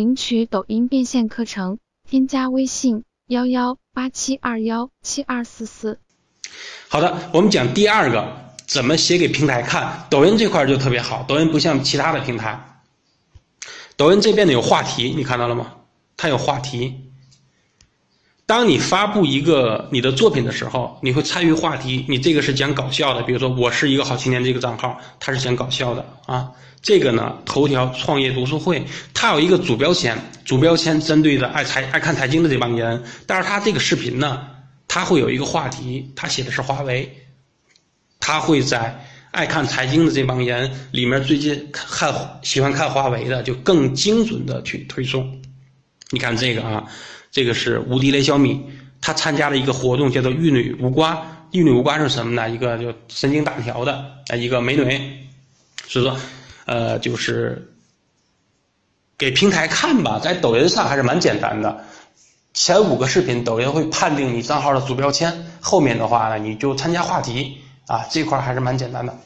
领取抖音变现课程，添加微信幺幺八七二幺七二四四。好的，我们讲第二个，怎么写给平台看？抖音这块就特别好，抖音不像其他的平台，抖音这边呢有话题，你看到了吗？它有话题。当你发布一个你的作品的时候，你会参与话题。你这个是讲搞笑的，比如说我是一个好青年这个账号，他是讲搞笑的啊。这个呢，头条创业读书会，它有一个主标签，主标签针对的爱财爱看财经的这帮人。但是它这个视频呢，它会有一个话题，它写的是华为，它会在爱看财经的这帮人里面，最近看喜欢看华为的，就更精准的去推送。你看这个啊。这个是无敌雷小米，他参加了一个活动，叫做“玉女无瓜”。玉女无瓜是什么呢？一个就神经大条的啊，一个美女。所以说，呃，就是给平台看吧，在抖音上还是蛮简单的。前五个视频，抖音会判定你账号的主标签，后面的话呢，你就参加话题啊，这块还是蛮简单的。